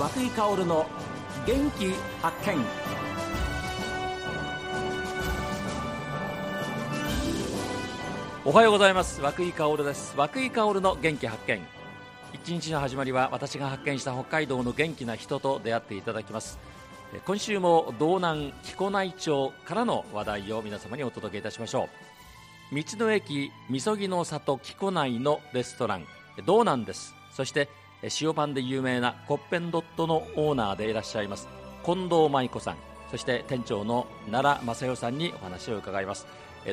和久井薫の元気発見。おはようございます。和久井薫です。和久井薫の元気発見。一日の始まりは私が発見した北海道の元気な人と出会っていただきます。今週も道南木古内町からの話題を皆様にお届けいたしましょう。道の駅みそぎの里木古内のレストラン。道南です。そして塩パンで有名なコッペンドットのオーナーでいらっしゃいます。近藤舞子さん。そして店長の奈良正代さんにお話を伺います。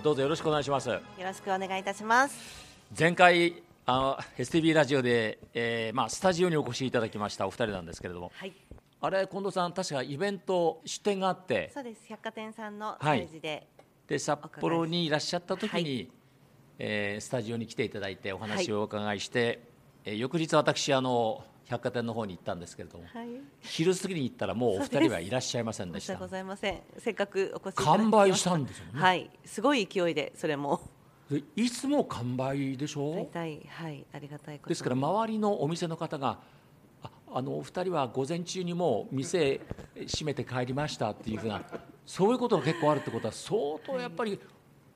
どうぞよろしくお願いします。よろしくお願いいたします。前回あの STB ラジオで、えーまあ、スタジオにお越しいただきましたお二人なんですけれども、はい、あれ近藤さん確かイベント出店があって。そうです。百貨店さんのステージで、はい、で札幌にいらっしゃった時に、はい、えー、スタジオに来ていただいてお話をお伺いして、えー、翌日私あの百貨店の方に行ったんですけれども、はい、昼過ぎに行ったらもうお二人はいらっしゃいませんでした。ございません。せっかくお越し完売したんですよね。はい。すごい勢いでそれも。いつも完売でしょ？う大体はいありがたいですから周りのお店の方がああのお二人は午前中にもう店閉めて帰りましたっていうふうなそういうことが結構あるってことは相当やっぱり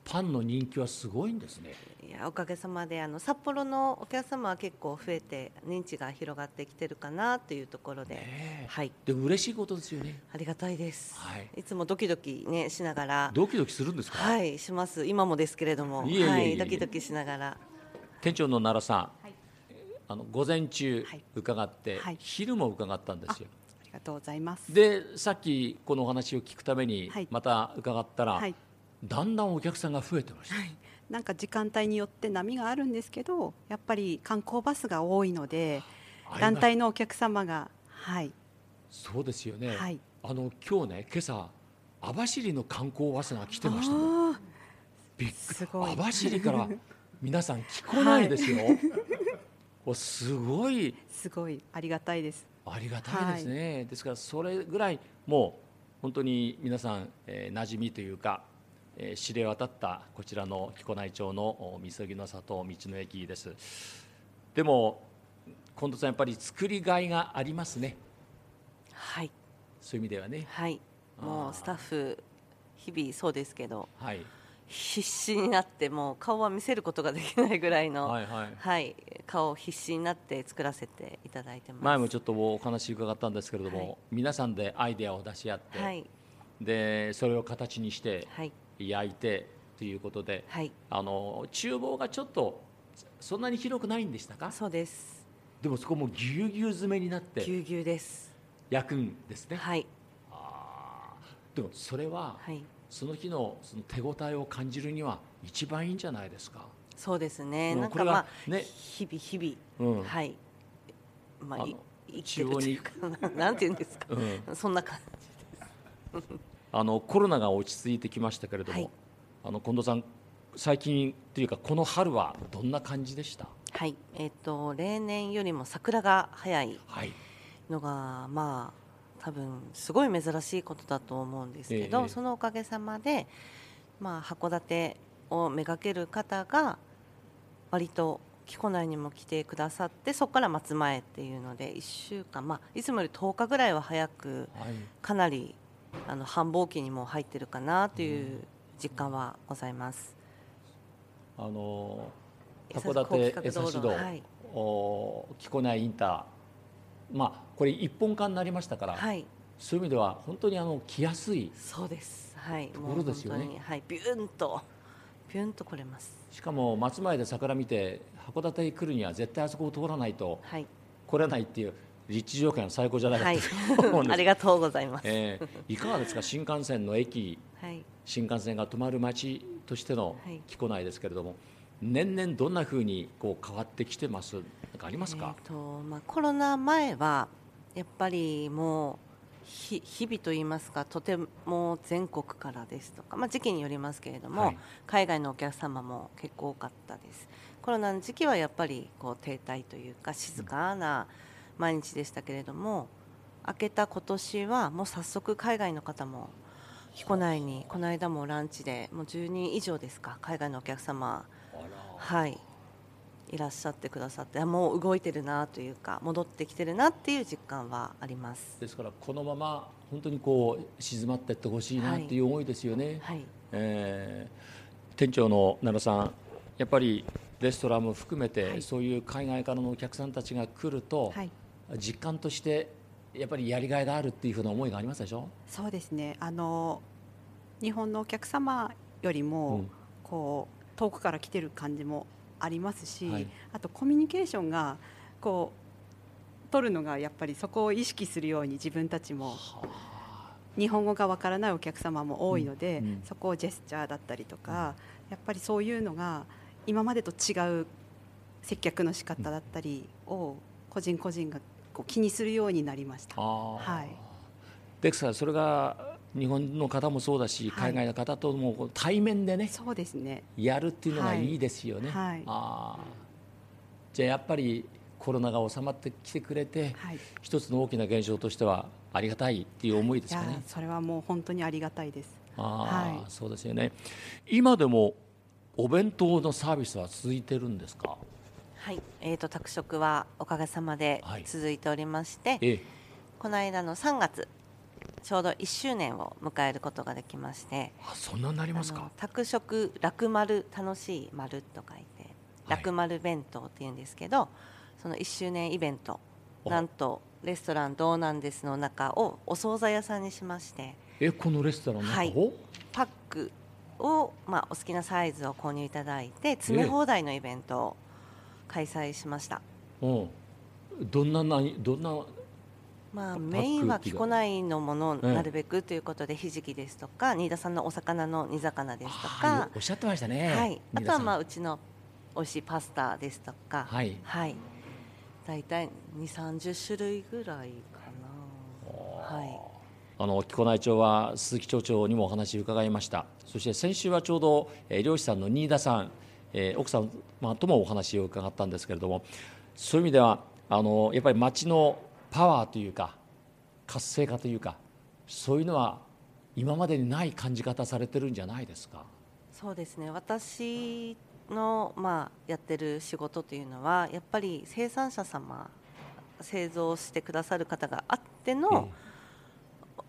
パンの人気はすごいんですね。いやおかげさまであの札幌のお客様は結構増えて認知が広がってきてるかなというところで、ね、はい。で嬉しいことですよね。ありがたいです。はい。いつもドキドキねしながら。ドキドキするんですか？はいします。今もですけれども、いえいえいえはいドキドキしながら。店長の奈良さん、はい、あの午前中伺って、はい、昼も伺ったんですよ。ありがとうございます。でさっきこのお話を聞くためにまた伺ったら。はいだんだんお客さんが増えてました、はい、なんか時間帯によって波があるんですけどやっぱり観光バスが多いので団体のお客様がはい。そうですよね、はい、あの今日ね今朝網走の観光バスが来てました。びっくり。網走から皆さん聞こないですよ、はい、すごい。すごい。ありがたいです。ありがたいですね、はい、ですからそれぐらいもう本当に皆さん、えー、馴染みというかえ知れ渡ったこちらの木古内町のみそぎの里道の駅です。でも近藤さんやっぱり作りがいがありますね。はい。そういう意味ではね。はい。もうスタッフ日々そうですけど、はい、必死になってもう顔は見せることができないぐらいの、はい、はい。はい、顔を必死になって作らせていただいてます。前もちょっとお話伺ったんですけれども、はい、皆さんでアイデアを出し合って、はい、でそれを形にして、はい、焼いてということで、はい、あの厨房がちょっとそんなに広くないんでしたか？そうです。でもそこもぎゅうぎゅう詰めになってぎゅうぎゅうです。焼くんですね。はい。あでもそれは、はい、その日のその手応えを感じるには一番いいんじゃないですか？そうですね、なんかまあ、ね、日々日々、うん、はい。まあ生きてるというか なんていうんですか、うん、そんな感じですあのコロナが落ち着いてきましたけれども、はい、あの近藤さん最近というかこの春はどんな感じでした？はい。えっ、ー、と例年よりも桜が早いのが、はい、まあ多分すごい珍しいことだと思うんですけど、えー、そのおかげさまで、まあ、函館をめがける方が割と木古内にも来てくださってそこから松前っていうので1週間、まあ、いつもより10日ぐらいは早く、かなりあの繁忙期にも入ってるかなという実感はございます。あの函館江差道、はい、お木古内インター、まあこれ一本化になりましたから、はい、そういう意味では本当にあの来やすいそうですはいところですよね。はいビューンとビューンと来れます。しかも松前で桜見て函館に来るには絶対あそこを通らないと来れないっていう。立地条件は最高じゃないかと、はい、ありがとうございます、えー、いかがですか？新幹線の駅、はい、新幹線が止まる街としての木古内ですけれども、年々どんなふうにこう変わってきてます？かありますか、えーとまあ、コロナ前はやっぱりもう日々といいますかとても全国からですとか、まあ、時期によりますけれども、はい、海外のお客様も結構多かったです。コロナの時期はやっぱりこう停滞というか静かな、うん毎日でしたけれども明けた今年はもう早速海外の方も来ないにこの間もランチでもう10人以上ですか海外のお客様はい。いらっしゃってくださってもう動いてるなというか戻ってきてるなっていう実感はあります。ですからこのまま本当にこう静まっていってほしいなっていう思いですよね、はい、えー、店長の奈良さんやっぱりレストランも含めて、はい、そういう海外からのお客さんたちが来ると、はい、実感としてやっぱりやりがいがあるっていうふうな思いがありますでしょ？そうですね。あの日本のお客様よりも、うん、こう遠くから来てる感じもありますし、はい、あとコミュニケーションがこう取るのがやっぱりそこを意識するように自分たちも日本語がわからないお客様も多いので、うんうん、そこをジェスチャーだったりとか、やっぱりそういうのが今までと違う接客の仕方だったりを個人個人がこう気にするようになりました。はい、ですからそれが日本の方もそうだし、海外の方とも対面でねそうですねやるっていうのがいいですよね。はい、あじゃあやっぱりコロナが収まってきてくれて、はい、一つの大きな現象としてはありがたいっていう思いですかね。それはもう本当にありがたいです。あはい、そうですよね。今でもお弁当のサービスは続いてるんですか？はい、えーと、宅食はおかげさまで続いておりまして、はい、この間の3月ちょうど1周年を迎えることができましてあそんなになりますか？宅食楽丸楽しい丸と書いて楽丸弁当っていうんですけど、はい、その1周年イベントなんとレストランどうなんですの中をお惣菜屋さんにしましてえこのレストランの中を、はい、パックを、まあ、お好きなサイズを購入いただいて詰め放題のイベントを開催しました、うん。どんな何どんなまあ、メインは木古内のものをなるべくということで、ひじきですとか新田さんのお魚の煮魚ですとか。おっしゃってましたね、はい、あとはまあうちの美味しいパスタですとか、はい、はい、大体2 3 0種類ぐらいかな。はい。あの木古内町は鈴木町長にもお話を伺いました。そして先週はちょうど、えー、漁師さんの新田さん、えー、奥様ともお話を伺ったんですけれどもそういう意味ではあのやっぱり町のパワーというか活性化というかそういうのは今までにない感じ方されてるんじゃないですか？そうですね。私の、まあ、やってる仕事というのはやっぱり生産者様製造してくださる方があっての、え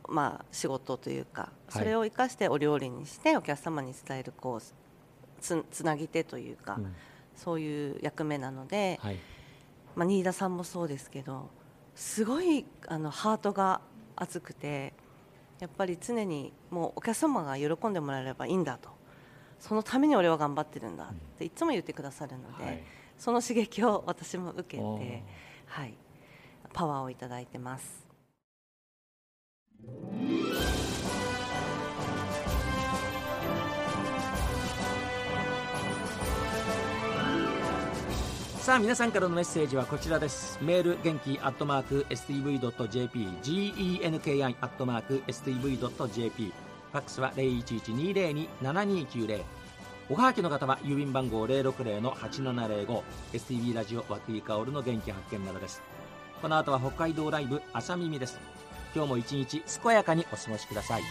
え、まあ、仕事というかそれを生かしてお料理にしてお客様に伝えるこうつつなぎ手というか、うん、そういう役目なので、はい、まあ、新田さんもそうですけどすごいあのハートが熱くてやっぱり常にもうお客様が喜んでもらえればいいんだと。そのために俺は頑張ってるんだっていつも言ってくださるので、はい、その刺激を私も受けて、はい、パワーをいただいてます。さあ皆さんからのメッセージはこちらです。メール元気アットマーク STV.jp genki アットマーク STV.jp ファックスは0112027290おはがきの方は郵便番号 060-8705STV ラジオ和久井薫の元気発見などです。この後は北海道ライブ朝耳です。今日も一日健やかにお過ごしください。